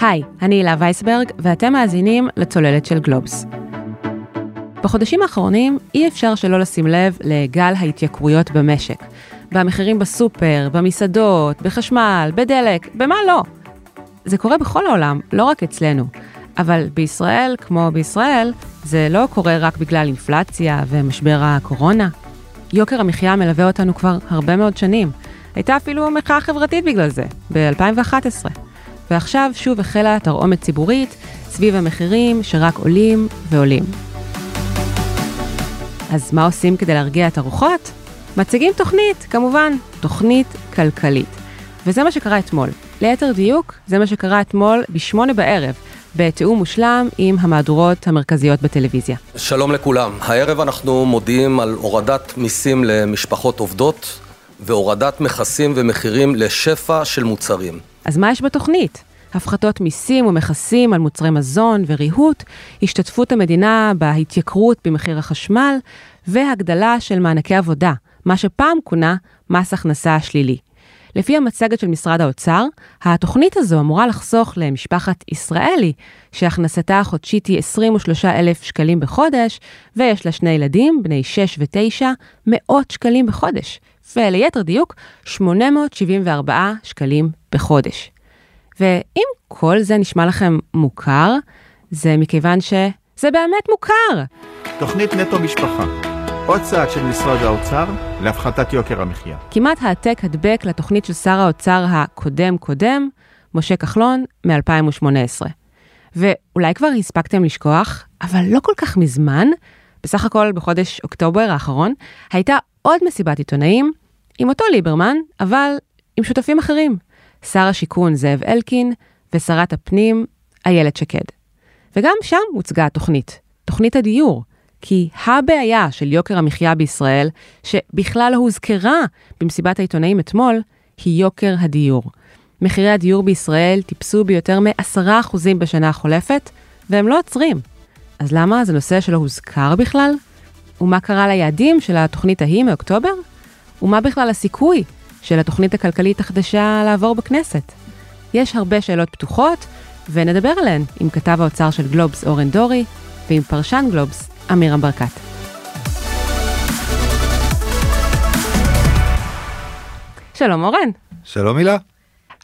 היי, אני הילה וייסברג, ואתם מאזינים לצוללת של גלובס. בחודשים האחרונים אי אפשר שלא לשים לב לגל ההתייקרויות במשק. במחירים בסופר, במסעדות, בחשמל, בדלק, במה לא. זה קורה בכל העולם, לא רק אצלנו. אבל בישראל, כמו בישראל, זה לא קורה רק בגלל אינפלציה ומשבר הקורונה. יוקר המחיה מלווה אותנו כבר הרבה מאוד שנים. הייתה אפילו מחאה חברתית בגלל זה, ב-2011. ועכשיו שוב החלה תרעומת ציבורית סביב המחירים שרק עולים ועולים. אז מה עושים כדי להרגיע את הרוחות? מציגים תוכנית, כמובן, תוכנית כלכלית. וזה מה שקרה אתמול. ליתר דיוק, זה מה שקרה אתמול בשמונה בערב, בתיאום מושלם עם המהדורות המרכזיות בטלוויזיה. שלום לכולם. הערב אנחנו מודיעים על הורדת מיסים למשפחות עובדות והורדת מכסים ומחירים לשפע של מוצרים. אז מה יש בתוכנית? הפחתות מיסים ומכסים על מוצרי מזון וריהוט, השתתפות המדינה בהתייקרות במחיר החשמל והגדלה של מענקי עבודה, מה שפעם כונה מס הכנסה שלילי. לפי המצגת של משרד האוצר, התוכנית הזו אמורה לחסוך למשפחת ישראלי, שהכנסתה החודשית היא 23,000 שקלים בחודש, ויש לה שני ילדים, בני 6 ו-9, מאות שקלים בחודש, וליתר דיוק, 874 שקלים בחודש. ואם כל זה נשמע לכם מוכר, זה מכיוון שזה באמת מוכר. תוכנית נטו משפחה, עוד צעד של משרד האוצר להפחתת יוקר המחיה. כמעט העתק הדבק לתוכנית של שר האוצר הקודם-קודם, משה כחלון, מ-2018. ואולי כבר הספקתם לשכוח, אבל לא כל כך מזמן, בסך הכל בחודש אוקטובר האחרון, הייתה עוד מסיבת עיתונאים עם אותו ליברמן, אבל עם שותפים אחרים. שר השיכון זאב אלקין ושרת הפנים איילת שקד. וגם שם הוצגה התוכנית, תוכנית הדיור, כי הבעיה של יוקר המחיה בישראל, שבכלל לא הוזכרה במסיבת העיתונאים אתמול, היא יוקר הדיור. מחירי הדיור בישראל טיפסו ביותר מ-10% בשנה החולפת, והם לא עוצרים. אז למה זה נושא שלא הוזכר בכלל? ומה קרה ליעדים של התוכנית ההיא מאוקטובר? ומה בכלל הסיכוי של התוכנית הכלכלית החדשה לעבור בכנסת? יש הרבה שאלות פתוחות, ונדבר עליהן עם כתב האוצר של גלובס אורן דורי, ועם פרשן גלובס אמירם ברקת. שלום אורן. שלום הילה.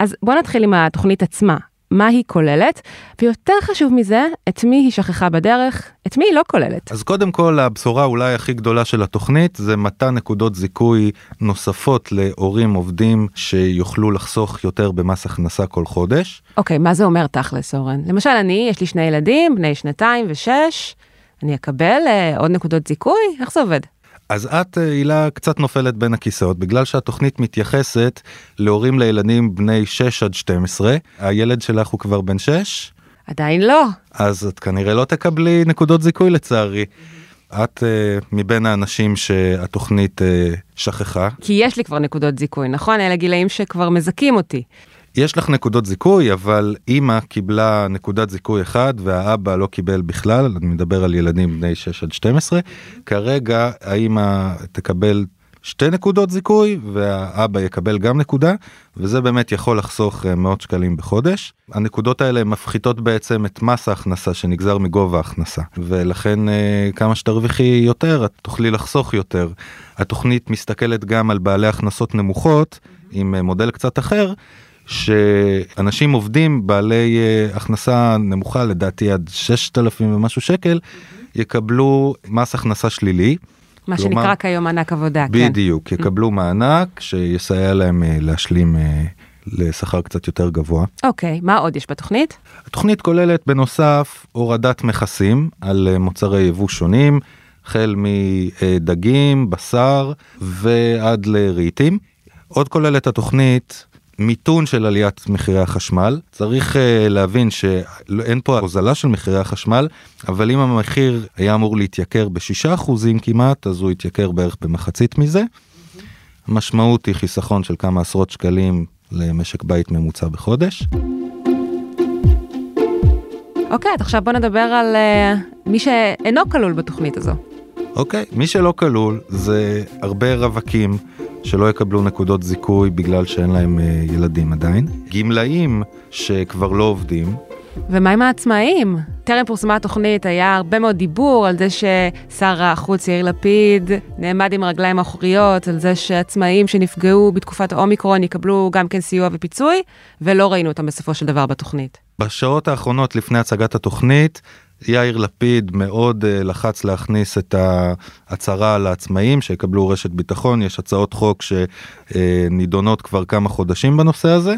אז בוא נתחיל עם התוכנית עצמה. מה היא כוללת, ויותר חשוב מזה, את מי היא שכחה בדרך, את מי היא לא כוללת. אז קודם כל הבשורה אולי הכי גדולה של התוכנית זה מתן נקודות זיכוי נוספות להורים עובדים שיוכלו לחסוך יותר במס הכנסה כל חודש. אוקיי, מה זה אומר תכלס אורן? למשל אני, יש לי שני ילדים, בני שנתיים ושש, אני אקבל אה, עוד נקודות זיכוי? איך זה עובד? אז את אה, הילה קצת נופלת בין הכיסאות בגלל שהתוכנית מתייחסת להורים לילדים בני 6 עד 12 הילד שלך הוא כבר בן 6 עדיין לא. אז את כנראה לא תקבלי נקודות זיכוי לצערי. את uh, מבין האנשים שהתוכנית uh, שכחה. כי יש לי כבר נקודות זיכוי, נכון? אלה גילאים שכבר מזכים אותי. יש לך נקודות זיכוי אבל אמא קיבלה נקודת זיכוי אחד והאבא לא קיבל בכלל אני מדבר על ילדים בני 6 עד 12 כרגע האמא תקבל שתי נקודות זיכוי והאבא יקבל גם נקודה וזה באמת יכול לחסוך אה, מאות שקלים בחודש. הנקודות האלה מפחיתות בעצם את מס ההכנסה שנגזר מגובה ההכנסה ולכן אה, כמה שתרוויחי יותר את תוכלי לחסוך יותר. התוכנית מסתכלת גם על בעלי הכנסות נמוכות עם אה, מודל קצת אחר שאנשים עובדים בעלי uh, הכנסה נמוכה לדעתי עד 6,000 ומשהו שקל יקבלו מס הכנסה שלילי. מה כלומר, שנקרא כיום מענק עבודה, בדיוק, כן. בדיוק, יקבלו מענק שיסייע להם uh, להשלים uh, לשכר קצת יותר גבוה. אוקיי, מה עוד יש בתוכנית? התוכנית כוללת בנוסף הורדת מכסים על מוצרי יבוא שונים, החל מדגים, בשר ועד לרהיטים. עוד כוללת התוכנית מיתון של עליית מחירי החשמל צריך uh, להבין שאין פה הוזלה של מחירי החשמל אבל אם המחיר היה אמור להתייקר בשישה אחוזים כמעט אז הוא יתייקר בערך במחצית מזה. המשמעות היא חיסכון של כמה עשרות שקלים למשק בית ממוצע בחודש. אוקיי, okay, עכשיו בוא נדבר על uh, מי שאינו כלול בתוכנית הזו. אוקיי, מי שלא כלול זה הרבה רווקים שלא יקבלו נקודות זיכוי בגלל שאין להם אה, ילדים עדיין. גמלאים שכבר לא עובדים, ומה עם העצמאים? טרם פורסמה התוכנית, היה הרבה מאוד דיבור על זה ששר החוץ יאיר לפיד נעמד עם הרגליים האחוריות, על זה שעצמאים שנפגעו בתקופת האומיקרון יקבלו גם כן סיוע ופיצוי, ולא ראינו אותם בסופו של דבר בתוכנית. בשעות האחרונות לפני הצגת התוכנית, יאיר לפיד מאוד uh, לחץ להכניס את ההצהרה לעצמאים שיקבלו רשת ביטחון, יש הצעות חוק שנידונות כבר כמה חודשים בנושא הזה.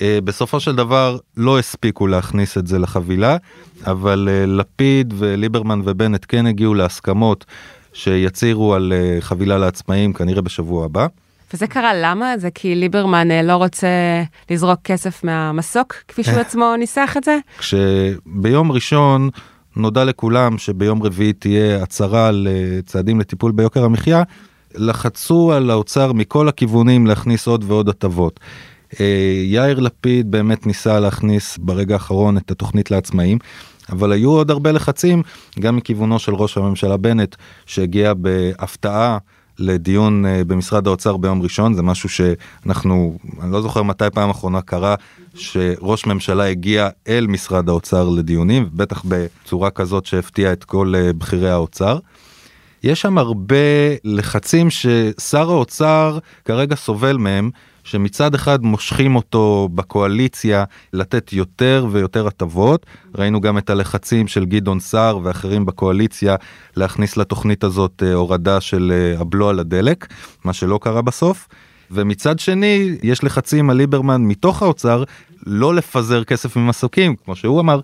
אה, בסופו של דבר לא הספיקו להכניס את זה לחבילה, אבל אה, לפיד וליברמן ובנט כן הגיעו להסכמות שיצהירו על אה, חבילה לעצמאים כנראה בשבוע הבא. וזה קרה למה? זה כי ליברמן לא רוצה לזרוק כסף מהמסוק, כפי שהוא עצמו ניסח את זה? כשביום ראשון נודע לכולם שביום רביעי תהיה הצהרה על צעדים לטיפול ביוקר המחיה, לחצו על האוצר מכל הכיוונים להכניס עוד ועוד הטבות. אה, יאיר לפיד באמת ניסה להכניס ברגע האחרון את התוכנית לעצמאים. אבל היו עוד הרבה לחצים גם מכיוונו של ראש הממשלה בנט שהגיע בהפתעה לדיון אה, במשרד האוצר ביום ראשון זה משהו שאנחנו אני לא זוכר מתי פעם אחרונה קרה שראש ממשלה הגיע אל משרד האוצר לדיונים בטח בצורה כזאת שהפתיעה את כל אה, בכירי האוצר. יש שם הרבה לחצים ששר האוצר כרגע סובל מהם שמצד אחד מושכים אותו בקואליציה לתת יותר ויותר הטבות ראינו גם את הלחצים של גדעון סער ואחרים בקואליציה להכניס לתוכנית הזאת אה, הורדה של אה, הבלו על הדלק מה שלא קרה בסוף. ומצד שני יש לחצים על ליברמן מתוך האוצר לא לפזר כסף ממסוקים כמו שהוא אמר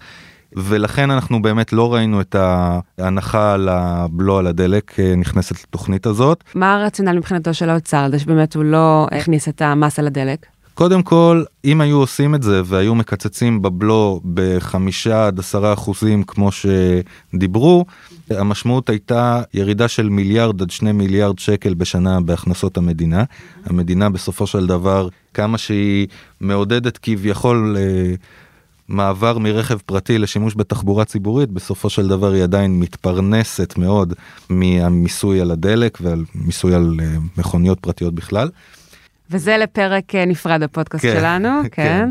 ולכן אנחנו באמת לא ראינו את ההנחה על הבלו על הדלק אה, נכנסת לתוכנית הזאת. מה הרציונל מבחינתו של האוצר זה שבאמת הוא לא הכניס את המס על הדלק? קודם כל אם היו עושים את זה והיו מקצצים בבלו בחמישה עד עשרה אחוזים כמו שדיברו המשמעות הייתה ירידה של מיליארד עד שני מיליארד שקל בשנה בהכנסות המדינה המדינה בסופו של דבר כמה שהיא מעודדת כביכול אה, מעבר מרכב פרטי לשימוש בתחבורה ציבורית בסופו של דבר היא עדיין מתפרנסת מאוד מהמיסוי על הדלק ועל מיסוי על uh, מכוניות פרטיות בכלל. וזה לפרק uh, נפרד בפודקאסט כן, שלנו, כן. כן.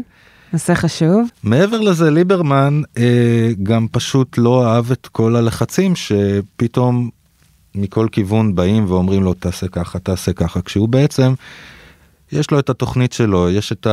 נושא חשוב. מעבר לזה ליברמן אה, גם פשוט לא אהב את כל הלחצים שפתאום מכל כיוון באים ואומרים לו תעשה ככה תעשה ככה כשהוא בעצם יש לו את התוכנית שלו, יש את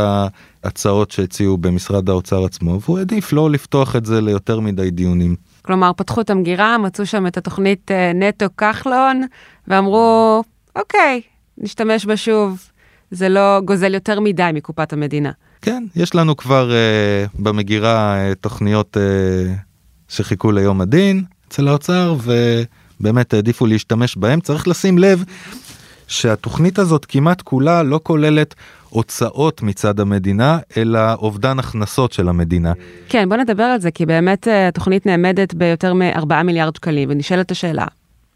ההצעות שהציעו במשרד האוצר עצמו, והוא העדיף לא לפתוח את זה ליותר מדי דיונים. כלומר, פתחו את המגירה, מצאו שם את התוכנית אה, נטו כחלון, ואמרו, אוקיי, נשתמש בה שוב, זה לא גוזל יותר מדי מקופת המדינה. כן, יש לנו כבר uh, במגירה uh, תוכניות uh, שחיכו ליום הדין אצל האוצר, ובאמת העדיפו להשתמש בהם. צריך לשים לב שהתוכנית הזאת כמעט כולה לא כוללת הוצאות מצד המדינה, אלא אובדן הכנסות של המדינה. כן, בוא נדבר על זה, כי באמת אה, התוכנית נאמדת ביותר מ-4 מיליארד שקלים, ונשאלת השאלה,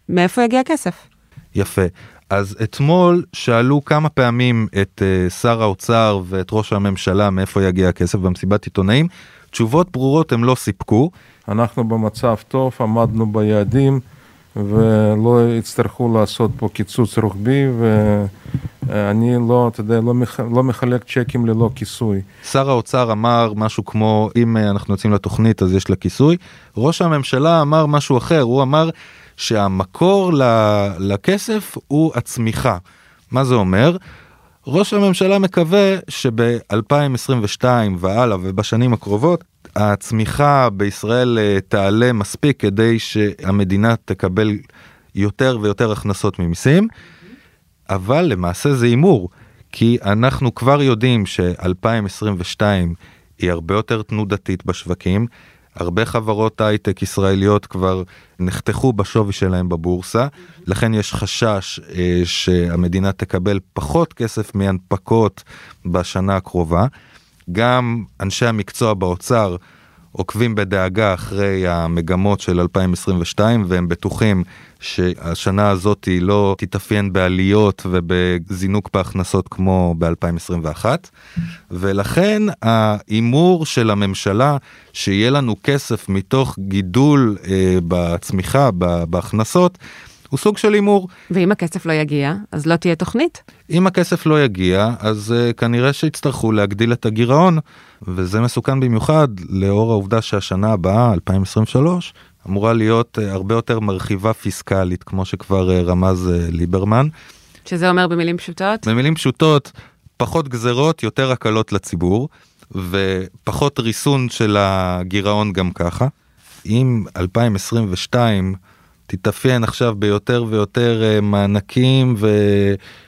מאיפה יגיע הכסף? יפה. אז אתמול שאלו כמה פעמים את uh, שר האוצר ואת ראש הממשלה מאיפה יגיע הכסף במסיבת עיתונאים. תשובות ברורות הם לא סיפקו. אנחנו במצב טוב, עמדנו ביעדים. ולא יצטרכו לעשות פה קיצוץ רוחבי ואני לא, אתה יודע, לא, מח... לא מחלק צ'קים ללא כיסוי. שר האוצר אמר משהו כמו אם אנחנו יוצאים לתוכנית אז יש לה כיסוי, ראש הממשלה אמר משהו אחר, הוא אמר שהמקור לכסף הוא הצמיחה. מה זה אומר? ראש הממשלה מקווה שב-2022 והלאה ובשנים הקרובות הצמיחה בישראל אה, תעלה מספיק כדי שהמדינה תקבל יותר ויותר הכנסות ממיסים, אבל למעשה זה הימור, כי אנחנו כבר יודעים ש-2022 היא הרבה יותר תנודתית בשווקים, הרבה חברות הייטק ישראליות כבר נחתכו בשווי שלהם בבורסה, לכן יש חשש אה, שהמדינה תקבל פחות כסף מהנפקות בשנה הקרובה. גם אנשי המקצוע באוצר עוקבים בדאגה אחרי המגמות של 2022 והם בטוחים שהשנה הזאת היא לא תתאפיין בעליות ובזינוק בהכנסות כמו ב-2021 ולכן ההימור של הממשלה שיהיה לנו כסף מתוך גידול אה, בצמיחה בהכנסות הוא סוג של הימור. ואם הכסף לא יגיע, אז לא תהיה תוכנית? אם הכסף לא יגיע, אז uh, כנראה שיצטרכו להגדיל את הגירעון, וזה מסוכן במיוחד לאור העובדה שהשנה הבאה, 2023, אמורה להיות uh, הרבה יותר מרחיבה פיסקלית, כמו שכבר uh, רמז uh, ליברמן. שזה אומר במילים פשוטות? במילים פשוטות, פחות גזרות, יותר הקלות לציבור, ופחות ריסון של הגירעון גם ככה. אם 2022 תתאפיין עכשיו ביותר ויותר אה, מענקים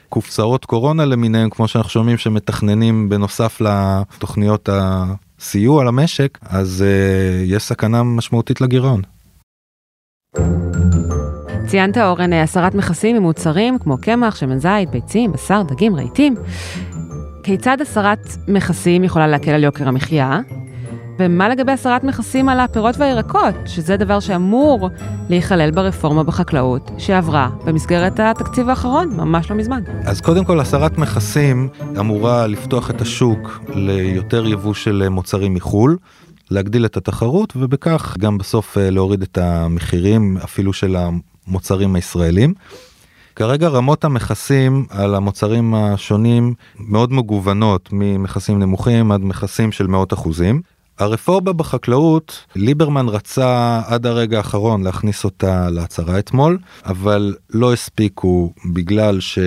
וקופסאות קורונה למיניהם, כמו שאנחנו שומעים שמתכננים בנוסף לתוכניות הסיוע למשק, אז uh, יש סכנה משמעותית לגירעון. ציינת אורן הסרת מכסים ממוצרים כמו קמח, שמן זית, ביצים, בשר, דגים, רהיטים. כיצד הסרת מכסים יכולה להקל על יוקר המחיה? ומה לגבי הסרת מכסים על הפירות והירקות, שזה דבר שאמור להיכלל ברפורמה בחקלאות, שעברה במסגרת התקציב האחרון, ממש לא מזמן. אז קודם כל, הסרת מכסים אמורה לפתוח את השוק ליותר יבוא של מוצרים מחו"ל. להגדיל את התחרות ובכך גם בסוף אה, להוריד את המחירים אפילו של המוצרים הישראלים. כרגע רמות המכסים על המוצרים השונים מאוד מגוונות ממכסים נמוכים עד מכסים של מאות אחוזים. הרפורמה בחקלאות, ליברמן רצה עד הרגע האחרון להכניס אותה להצהרה אתמול, אבל לא הספיקו בגלל ש...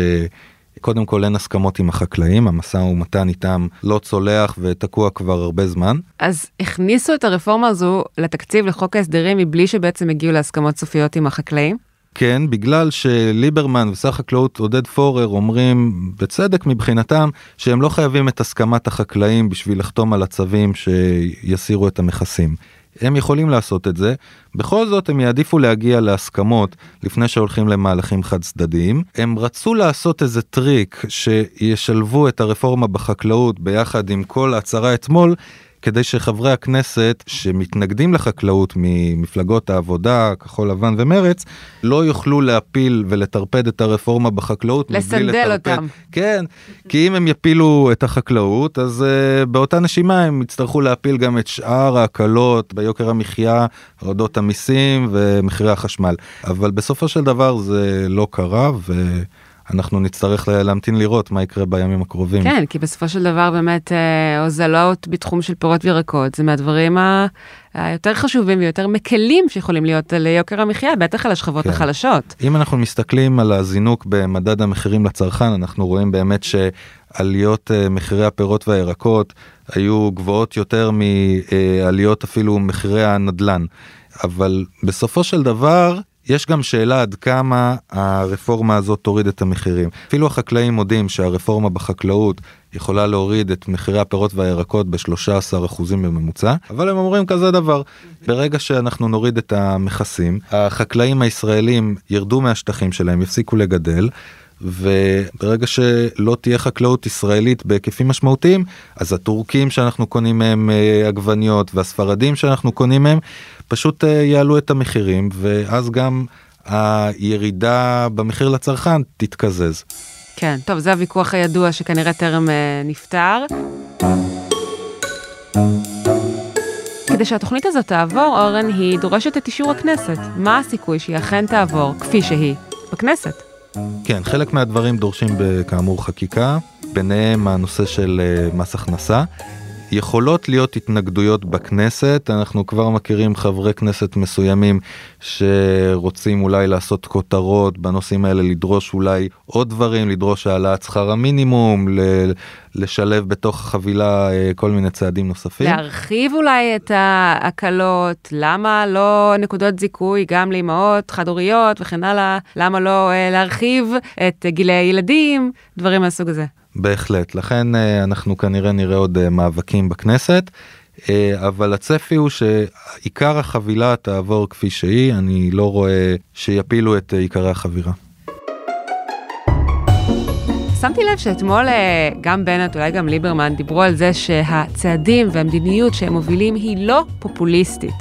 קודם כל אין הסכמות עם החקלאים, המשא ומתן איתם לא צולח ותקוע כבר הרבה זמן. אז הכניסו את הרפורמה הזו לתקציב לחוק ההסדרים מבלי שבעצם הגיעו להסכמות סופיות עם החקלאים? כן, בגלל שליברמן ושר החקלאות עודד פורר אומרים, בצדק מבחינתם, שהם לא חייבים את הסכמת החקלאים בשביל לחתום על הצווים שיסירו את המכסים. הם יכולים לעשות את זה, בכל זאת הם יעדיפו להגיע להסכמות לפני שהולכים למהלכים חד צדדיים. הם רצו לעשות איזה טריק שישלבו את הרפורמה בחקלאות ביחד עם כל ההצהרה אתמול, כדי שחברי הכנסת שמתנגדים לחקלאות ממפלגות העבודה, כחול לבן ומרץ, לא יוכלו להפיל ולטרפד את הרפורמה בחקלאות. לסנדל אותם. כן, כי אם הם יפילו את החקלאות, אז uh, באותה נשימה הם יצטרכו להפיל גם את שאר ההקלות ביוקר המחיה, הורדות המיסים ומחירי החשמל. אבל בסופו של דבר זה לא קרה, ו... אנחנו נצטרך להמתין לראות מה יקרה בימים הקרובים. כן, כי בסופו של דבר באמת אה, הוזלות בתחום של פירות וירקות זה מהדברים היותר חשובים ויותר מקלים שיכולים להיות על יוקר המחיה, בטח על השכבות כן. החלשות. אם אנחנו מסתכלים על הזינוק במדד המחירים לצרכן, אנחנו רואים באמת שעליות אה, מחירי הפירות והירקות היו גבוהות יותר מעליות אפילו מחירי הנדלן. אבל בסופו של דבר יש גם שאלה עד כמה הרפורמה הזאת תוריד את המחירים. אפילו החקלאים מודים שהרפורמה בחקלאות יכולה להוריד את מחירי הפירות והירקות ב-13% בממוצע, אבל הם אומרים כזה דבר, ברגע שאנחנו נוריד את המכסים, החקלאים הישראלים ירדו מהשטחים שלהם, יפסיקו לגדל. וברגע שלא תהיה חקלאות ישראלית בהיקפים משמעותיים אז הטורקים שאנחנו קונים מהם אה, עגבניות והספרדים שאנחנו קונים מהם פשוט אה, יעלו את המחירים ואז גם הירידה במחיר לצרכן תתקזז. כן, טוב, זה הוויכוח הידוע שכנראה טרם אה, נפתר. כדי שהתוכנית הזאת תעבור, אורן, היא דורשת את אישור הכנסת. מה הסיכוי שהיא אכן תעבור כפי שהיא בכנסת? כן, חלק מהדברים דורשים כאמור חקיקה, ביניהם הנושא של אה, מס הכנסה. יכולות להיות התנגדויות בכנסת, אנחנו כבר מכירים חברי כנסת מסוימים שרוצים אולי לעשות כותרות בנושאים האלה, לדרוש אולי עוד דברים, לדרוש העלאת שכר המינימום, לשלב בתוך החבילה אה, כל מיני צעדים נוספים. להרחיב אולי את ההקלות, למה לא נקודות זיכוי גם לאמהות חד-הוריות וכן הלאה, למה לא אה, להרחיב את גילי הילדים, דברים מהסוג הזה. בהחלט, לכן אה, אנחנו כנראה נראה עוד אה, מאבקים בכנסת, אה, אבל הצפי הוא שעיקר החבילה תעבור כפי שהיא, אני לא רואה שיפילו את עיקרי החבירה. שמתי לב שאתמול גם בנט, אולי גם ליברמן, דיברו על זה שהצעדים והמדיניות שהם מובילים היא לא פופוליסטית.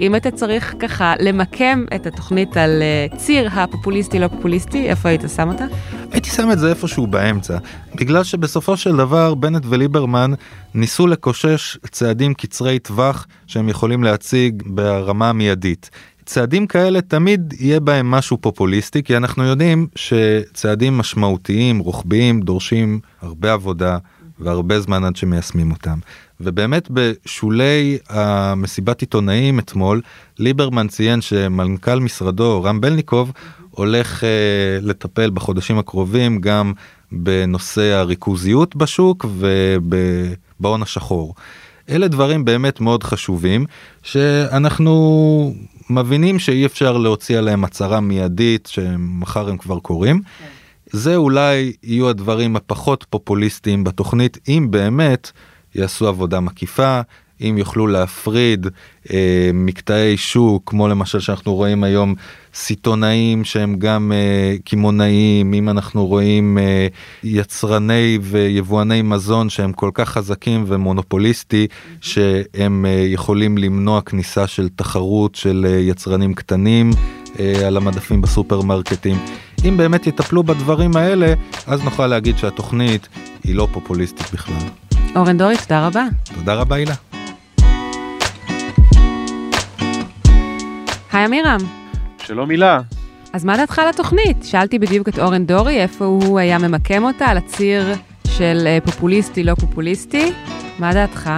אם אתה צריך ככה למקם את התוכנית על ציר הפופוליסטי לא פופוליסטי, איפה היית שם אותה? הייתי שם את זה איפשהו באמצע, בגלל שבסופו של דבר בנט וליברמן ניסו לקושש צעדים קצרי טווח שהם יכולים להציג ברמה המיידית. צעדים כאלה תמיד יהיה בהם משהו פופוליסטי כי אנחנו יודעים שצעדים משמעותיים רוחביים דורשים הרבה עבודה והרבה זמן עד שמיישמים אותם. ובאמת בשולי המסיבת עיתונאים אתמול ליברמן ציין שמנכ"ל משרדו רם בלניקוב הולך אה, לטפל בחודשים הקרובים גם בנושא הריכוזיות בשוק ובהון השחור. אלה דברים באמת מאוד חשובים שאנחנו מבינים שאי אפשר להוציא עליהם הצהרה מיידית שמחר הם כבר קורים. זה אולי יהיו הדברים הפחות פופוליסטיים בתוכנית אם באמת יעשו עבודה מקיפה אם יוכלו להפריד אה, מקטעי שוק כמו למשל שאנחנו רואים היום סיטונאים שהם גם אה, קמעונאים אם אנחנו רואים אה, יצרני ויבואני מזון שהם כל כך חזקים ומונופוליסטי שהם אה, יכולים למנוע כניסה של תחרות של אה, יצרנים קטנים אה, על המדפים בסופרמרקטים. אם באמת יטפלו בדברים האלה אז נוכל להגיד שהתוכנית היא לא פופוליסטית בכלל. אורן דורי, תודה רבה. תודה רבה הילה. היי אמירם. שלום הילה. אז מה דעתך על התוכנית? שאלתי בדיוק את אורן דורי איפה הוא היה ממקם אותה, על הציר של אה, פופוליסטי לא פופוליסטי. מה דעתך?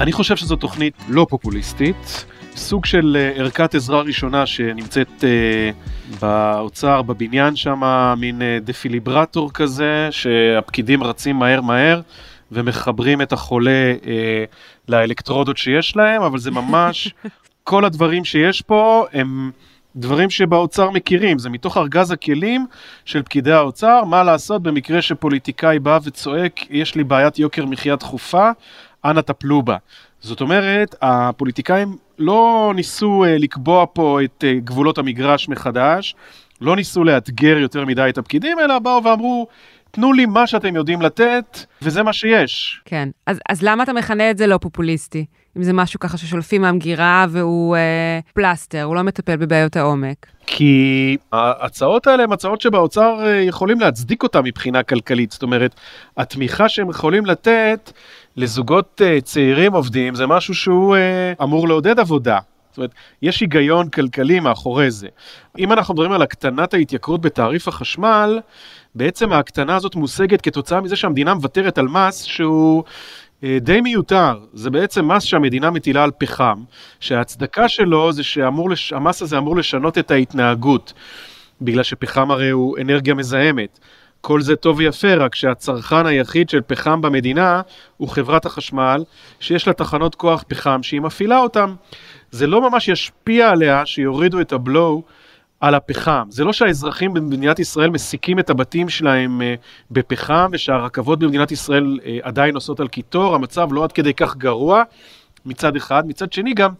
אני חושב שזו תוכנית לא פופוליסטית, סוג של אה, ערכת עזרה ראשונה שנמצאת אה, באוצר, בבניין שם, מין אה, דפיליברטור כזה, שהפקידים רצים מהר מהר ומחברים את החולה אה, לאלקטרודות שיש להם, אבל זה ממש, כל הדברים שיש פה הם... דברים שבאוצר מכירים, זה מתוך ארגז הכלים של פקידי האוצר, מה לעשות במקרה שפוליטיקאי בא וצועק, יש לי בעיית יוקר מחיה דחופה, אנא טפלו בה. זאת אומרת, הפוליטיקאים לא ניסו uh, לקבוע פה את uh, גבולות המגרש מחדש, לא ניסו לאתגר יותר מדי את הפקידים, אלא באו ואמרו, תנו לי מה שאתם יודעים לתת, וזה מה שיש. כן, אז, אז למה אתה מכנה את זה לא פופוליסטי? אם זה משהו ככה ששולפים מהמגירה והוא אה, פלסטר, הוא לא מטפל בבעיות העומק. כי ההצעות האלה הן הצעות שבאוצר אה, יכולים להצדיק אותן מבחינה כלכלית. זאת אומרת, התמיכה שהם יכולים לתת לזוגות אה, צעירים עובדים זה משהו שהוא אה, אמור לעודד עבודה. זאת אומרת, יש היגיון כלכלי מאחורי זה. אם אנחנו מדברים על הקטנת ההתייקרות בתעריף החשמל, בעצם ההקטנה הזאת מושגת כתוצאה מזה שהמדינה מוותרת על מס שהוא אה, די מיותר. זה בעצם מס שהמדינה מטילה על פחם, שההצדקה שלו זה שהמס הזה אמור לשנות את ההתנהגות, בגלל שפחם הרי הוא אנרגיה מזהמת. כל זה טוב ויפה, רק שהצרכן היחיד של פחם במדינה הוא חברת החשמל, שיש לה תחנות כוח פחם שהיא מפעילה אותם. זה לא ממש ישפיע עליה שיורידו את הבלואו על הפחם. זה לא שהאזרחים במדינת ישראל מסיקים את הבתים שלהם uh, בפחם ושהרכבות במדינת ישראל uh, עדיין נוסעות על קיטור, המצב לא עד כדי כך גרוע מצד אחד. מצד שני גם,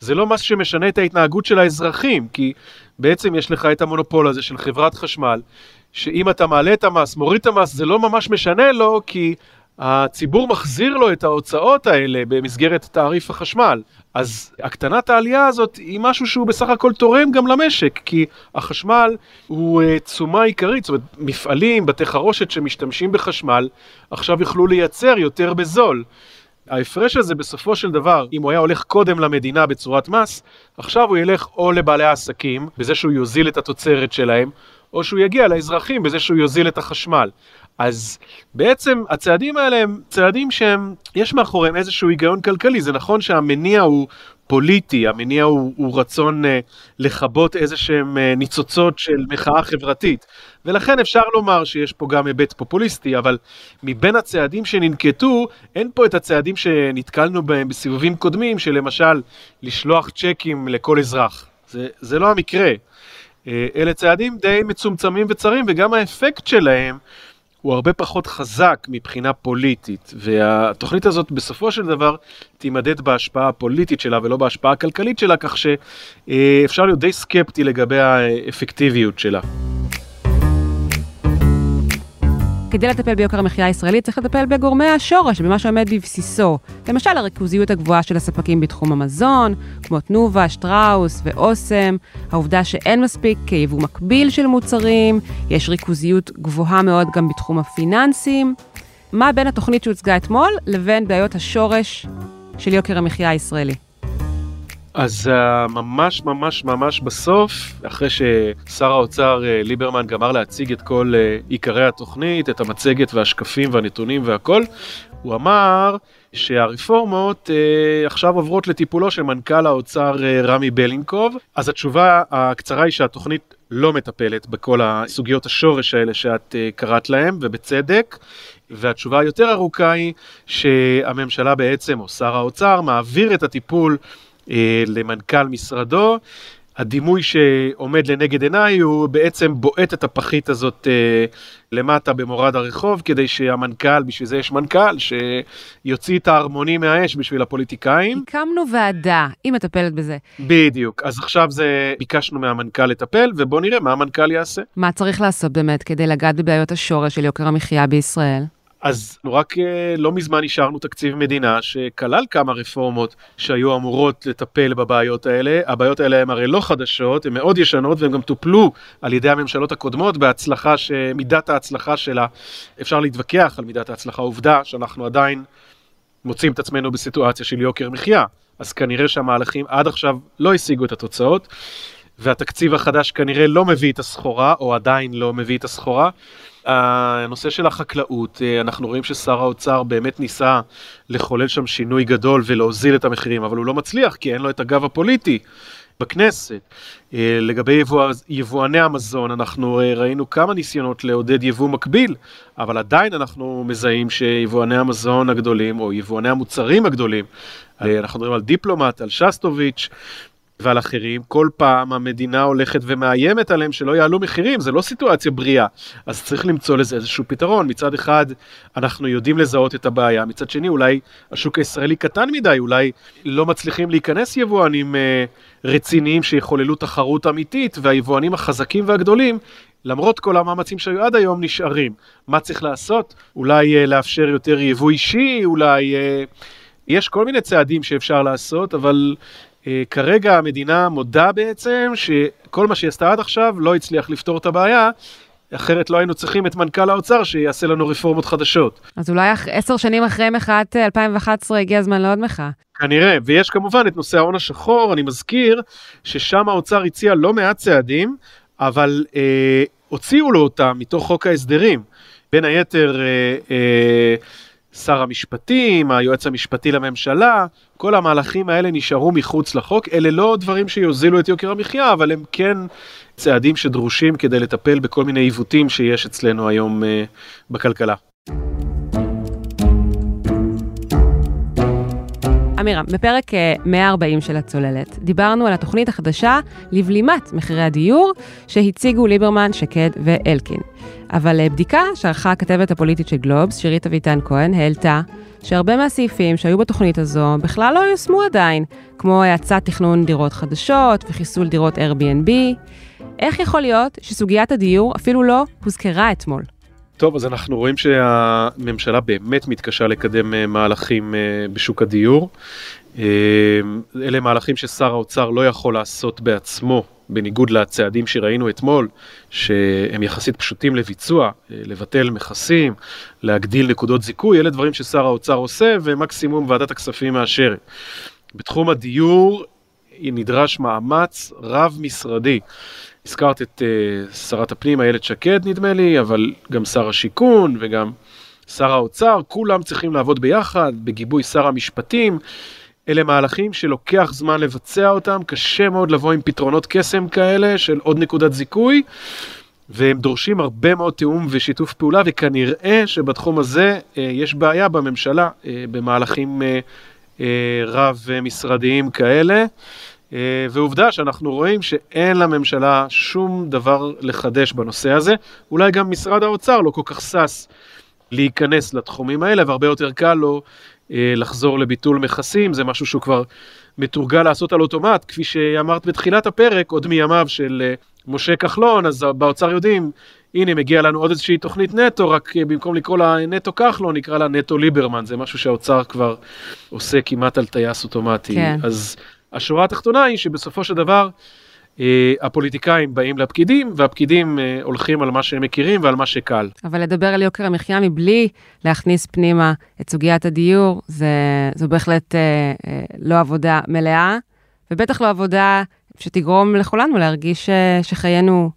זה לא מס שמשנה את ההתנהגות של האזרחים, כי בעצם יש לך את המונופול הזה של חברת חשמל, שאם אתה מעלה את המס, מוריד את המס, זה לא ממש משנה לו, כי הציבור מחזיר לו את ההוצאות האלה במסגרת תעריף החשמל. אז הקטנת העלייה הזאת היא משהו שהוא בסך הכל תורם גם למשק, כי החשמל הוא uh, תשומה עיקרית, זאת אומרת, מפעלים, בתי חרושת שמשתמשים בחשמל, עכשיו יוכלו לייצר יותר בזול. ההפרש הזה בסופו של דבר, אם הוא היה הולך קודם למדינה בצורת מס, עכשיו הוא ילך או לבעלי העסקים, בזה שהוא יוזיל את התוצרת שלהם, או שהוא יגיע לאזרחים בזה שהוא יוזיל את החשמל. אז בעצם הצעדים האלה הם צעדים שהם, יש מאחוריהם איזשהו היגיון כלכלי. זה נכון שהמניע הוא פוליטי, המניע הוא, הוא רצון uh, לכבות איזה שהם uh, ניצוצות של מחאה חברתית. ולכן אפשר לומר שיש פה גם היבט פופוליסטי, אבל מבין הצעדים שננקטו, אין פה את הצעדים שנתקלנו בהם בסיבובים קודמים, שלמשל לשלוח צ'קים לכל אזרח. זה, זה לא המקרה. אה, אלה צעדים די מצומצמים וצרים, וגם האפקט שלהם הוא הרבה פחות חזק מבחינה פוליטית, והתוכנית הזאת בסופו של דבר תימדד בהשפעה הפוליטית שלה ולא בהשפעה הכלכלית שלה, כך שאפשר להיות די סקפטי לגבי האפקטיביות שלה. כדי לטפל ביוקר המחיה הישראלי צריך לטפל בגורמי השורש, במה שעומד בבסיסו. למשל הריכוזיות הגבוהה של הספקים בתחום המזון, כמו תנובה, שטראוס ואוסם, העובדה שאין מספיק יבוא מקביל של מוצרים, יש ריכוזיות גבוהה מאוד גם בתחום הפיננסים. מה בין התוכנית שהוצגה אתמול לבין בעיות השורש של יוקר המחיה הישראלי? אז uh, ממש ממש ממש בסוף, אחרי ששר האוצר uh, ליברמן גמר להציג את כל uh, עיקרי התוכנית, את המצגת והשקפים והנתונים והכל, הוא אמר שהרפורמות uh, עכשיו עוברות לטיפולו של מנכ"ל האוצר uh, רמי בלינקוב. אז התשובה הקצרה היא שהתוכנית לא מטפלת בכל הסוגיות השורש האלה שאת uh, קראת להם, ובצדק. והתשובה היותר ארוכה היא שהממשלה בעצם, או שר האוצר, מעביר את הטיפול אה, למנכ"ל משרדו. הדימוי שעומד לנגד עיניי הוא בעצם בועט את הפחית הזאת אה, למטה במורד הרחוב, כדי שהמנכ"ל, בשביל זה יש מנכ"ל, שיוציא את הערמונים מהאש בשביל הפוליטיקאים. הקמנו ועדה, היא מטפלת בזה. בדיוק, אז עכשיו זה, ביקשנו מהמנכ"ל לטפל, ובואו נראה מה המנכ"ל יעשה. מה צריך לעשות באמת כדי לגעת בבעיות השורש של יוקר המחיה בישראל? אז רק אה, לא מזמן אישרנו תקציב מדינה שכלל כמה רפורמות שהיו אמורות לטפל בבעיות האלה. הבעיות האלה הן הרי לא חדשות, הן מאוד ישנות והן גם טופלו על ידי הממשלות הקודמות בהצלחה שמידת ההצלחה שלה, אפשר להתווכח על מידת ההצלחה. עובדה שאנחנו עדיין מוצאים את עצמנו בסיטואציה של יוקר מחיה, אז כנראה שהמהלכים עד עכשיו לא השיגו את התוצאות. והתקציב החדש כנראה לא מביא את הסחורה, או עדיין לא מביא את הסחורה. הנושא של החקלאות, אה, אנחנו רואים ששר האוצר באמת ניסה לחולל שם שינוי גדול ולהוזיל את המחירים, אבל הוא לא מצליח כי אין לו את הגב הפוליטי בכנסת. אה, לגבי יבוא, יבואני המזון, אנחנו אה, ראינו כמה ניסיונות לעודד יבוא מקביל, אבל עדיין אנחנו מזהים שיבואני המזון הגדולים, או יבואני המוצרים הגדולים, אנחנו מדברים על דיפלומט, על שסטוביץ', ועל אחרים, כל פעם המדינה הולכת ומאיימת עליהם שלא יעלו מחירים, זה לא סיטואציה בריאה. אז צריך למצוא לזה איזשהו פתרון. מצד אחד, אנחנו יודעים לזהות את הבעיה, מצד שני, אולי השוק הישראלי קטן מדי, אולי לא מצליחים להיכנס יבואנים אה, רציניים שיחוללו תחרות אמיתית, והיבואנים החזקים והגדולים למרות כל המאמצים שהיו עד היום, נשארים. מה צריך לעשות? אולי אה, לאפשר יותר יבוא אישי, אולי... אה, יש כל מיני צעדים שאפשר לעשות, אבל כרגע המדינה מודה בעצם שכל מה שהיא עשתה עד עכשיו לא הצליח לפתור את הבעיה. אחרת לא היינו צריכים את מנכ"ל האוצר שיעשה לנו רפורמות חדשות. אז אולי עשר שנים אחרי מחאת 2011 הגיע הזמן לעוד מחאה. כנראה, ויש כמובן את נושא ההון השחור, אני מזכיר ששם האוצר הציע לא מעט צעדים, אבל אה, הוציאו לו אותם מתוך חוק ההסדרים. בין היתר, אה, אה, שר המשפטים, היועץ המשפטי לממשלה, כל המהלכים האלה נשארו מחוץ לחוק. אלה לא דברים שיוזילו את יוקר המחיה, אבל הם כן צעדים שדרושים כדי לטפל בכל מיני עיוותים שיש אצלנו היום uh, בכלכלה. אמירה, בפרק 140 אה, של הצוללת דיברנו על התוכנית החדשה לבלימת מחירי הדיור שהציגו ליברמן, שקד ואלקין. אבל אה, בדיקה שערכה הכתבת הפוליטית של גלובס, שירית אביטן כהן, העלתה שהרבה מהסעיפים שהיו בתוכנית הזו בכלל לא יושמו עדיין, כמו האצת תכנון דירות חדשות וחיסול דירות Airbnb. איך יכול להיות שסוגיית הדיור אפילו לא הוזכרה אתמול? טוב, אז אנחנו רואים שהממשלה באמת מתקשה לקדם אה, מהלכים אה, בשוק הדיור. אלה מהלכים ששר האוצר לא יכול לעשות בעצמו בניגוד לצעדים שראינו אתמול, שהם יחסית פשוטים לביצוע, אה, לבטל מכסים, להגדיל נקודות זיכוי, אלה דברים ששר האוצר עושה ומקסימום ועדת הכספים מאשרת. בתחום הדיור נדרש מאמץ רב-משרדי. הזכרת את uh, שרת הפנים איילת שקד נדמה לי, אבל גם שר השיכון וגם שר האוצר, כולם צריכים לעבוד ביחד, בגיבוי שר המשפטים. אלה מהלכים שלוקח זמן לבצע אותם, קשה מאוד לבוא עם פתרונות קסם כאלה של עוד נקודת זיכוי, והם דורשים הרבה מאוד תיאום ושיתוף פעולה, וכנראה שבתחום הזה אה, יש בעיה בממשלה, אה, במהלכים אה, אה, רב-משרדיים כאלה. אה, ועובדה שאנחנו רואים שאין לממשלה שום דבר לחדש בנושא הזה. אולי גם משרד האוצר לא כל כך שש להיכנס לתחומים האלה, והרבה יותר קל לו אה, לחזור לביטול מכסים, זה משהו שהוא כבר מתורגל לעשות על אוטומט, כפי שאמרת בתחילת הפרק, עוד מימיו של אה, משה כחלון, אז באוצר יודעים, הנה מגיע לנו עוד איזושהי תוכנית נטו, רק במקום לקרוא לה נטו כחלון, נקרא לה נטו ליברמן, זה משהו שהאוצר כבר עושה כמעט על טייס אוטומטי. כן. אז השורה התחתונה היא שבסופו של דבר, אה, הפוליטיקאים באים לפקידים, והפקידים אה, הולכים על מה שהם מכירים ועל מה שקל. אבל לדבר על יוקר המחיה מבלי להכניס פנימה את סוגיית הדיור, זה, זו בהחלט אה, אה, לא עבודה מלאה. ובטח לא עבודה שתגרום לכולנו להרגיש אה, שחיינו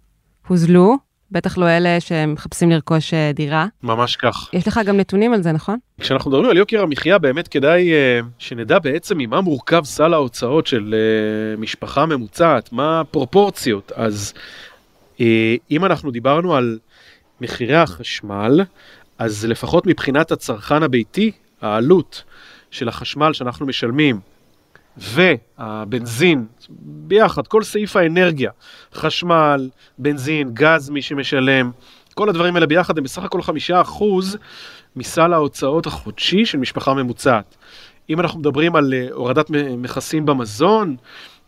הוזלו, בטח לא אלה שמחפשים לרכוש אה, דירה. ממש כך. יש לך גם נתונים על זה, נכון? כשאנחנו מדברים על יוקר המחיה, באמת כדאי uh, שנדע בעצם ממה מורכב סל ההוצאות של uh, משפחה ממוצעת, מה הפרופורציות. אז uh, אם אנחנו דיברנו על מחירי החשמל, אז לפחות מבחינת הצרכן הביתי, העלות של החשמל שאנחנו משלמים והבנזין, ביחד, כל סעיף האנרגיה, חשמל, בנזין, גז, מי שמשלם, כל הדברים האלה ביחד הם בסך הכל חמישה אחוז מסל ההוצאות החודשי של משפחה ממוצעת. אם אנחנו מדברים על אה, הורדת מכסים במזון,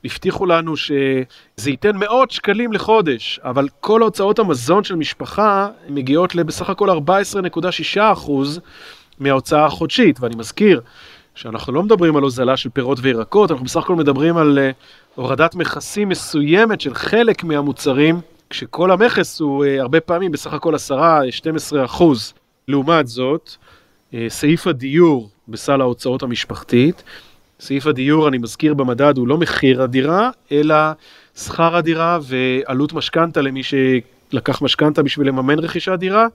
הבטיחו לנו שזה ייתן מאות שקלים לחודש, אבל כל הוצאות המזון של משפחה מגיעות לבסך הכל 14.6 אחוז מההוצאה החודשית, ואני מזכיר, שאנחנו לא מדברים על הוזלה של פירות וירקות, אנחנו בסך הכל מדברים על uh, הורדת מכסים מסוימת של חלק מהמוצרים, כשכל המכס הוא uh, הרבה פעמים בסך הכל 10-12 אחוז. לעומת זאת, uh, סעיף הדיור בסל ההוצאות המשפחתית, סעיף הדיור, אני מזכיר במדד, הוא לא מחיר הדירה, אלא שכר הדירה ועלות משכנתה למי שלקח משכנתה בשביל לממן רכישת דירה.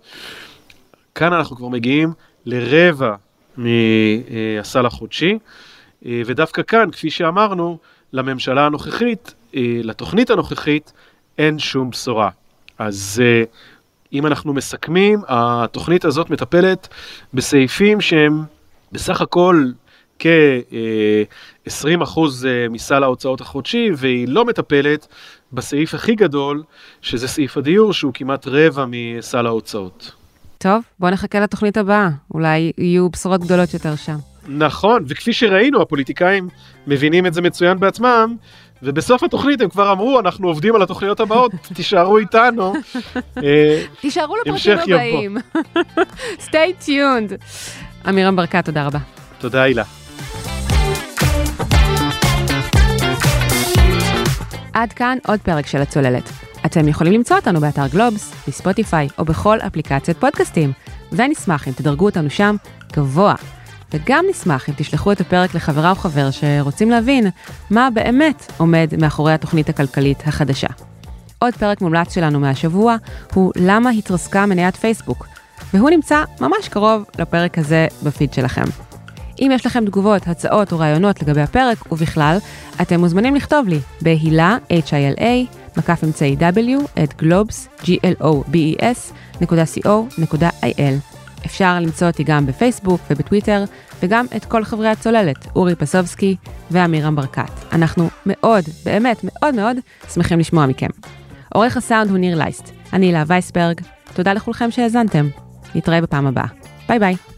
כאן אנחנו כבר מגיעים לרבע מהסל החודשי, אה, ודווקא כאן, כפי שאמרנו, לממשלה הנוכחית, אה, לתוכנית הנוכחית, אין שום בשורה. אז אה, אם אנחנו מסכמים, התוכנית הזאת מטפלת בסעיפים שהם בסך הכל כ-20% מסל ההוצאות החודשי, והיא לא מטפלת בסעיף הכי גדול, שזה סעיף הדיור, שהוא כמעט רבע מסל ההוצאות. טוב, בוא נחכה לתוכנית הבאה, אולי יהיו בשורות גדולות יותר שם. נכון, וכפי שראינו, הפוליטיקאים מבינים את זה מצוין בעצמם, ובסוף התוכנית הם כבר אמרו, אנחנו עובדים על התוכניות הבאות, תישארו איתנו. אה, תישארו לפרטים הבאים. stay tuned. אמירם ברקת, תודה רבה. תודה, הילה. עד כאן עוד פרק של הצוללת. אתם יכולים למצוא אותנו באתר גלובס, בספוטיפיי או בכל אפליקציית פודקאסטים, ונשמח אם תדרגו אותנו שם גבוה. וגם נשמח אם תשלחו את הפרק לחברה או חבר שרוצים להבין מה באמת עומד מאחורי התוכנית הכלכלית החדשה. עוד פרק מומלץ שלנו מהשבוע הוא למה התרסקה מניית פייסבוק, והוא נמצא ממש קרוב לפרק הזה בפיד שלכם. אם יש לכם תגובות, הצעות או רעיונות לגבי הפרק ובכלל, אתם מוזמנים לכתוב לי בהילה, H-I-L-A, מקף אמצעי W, את גלובס, G-L-O-B-E-S, נקודה co.il. אפשר למצוא אותי גם בפייסבוק ובטוויטר, וגם את כל חברי הצוללת, אורי פסובסקי ואמירם ברקת. אנחנו מאוד, באמת מאוד מאוד שמחים לשמוע מכם. עורך הסאונד הוא ניר לייסט, אני הילה וייסברג, תודה לכולכם שהאזנתם. נתראה בפעם הבאה. ביי ביי.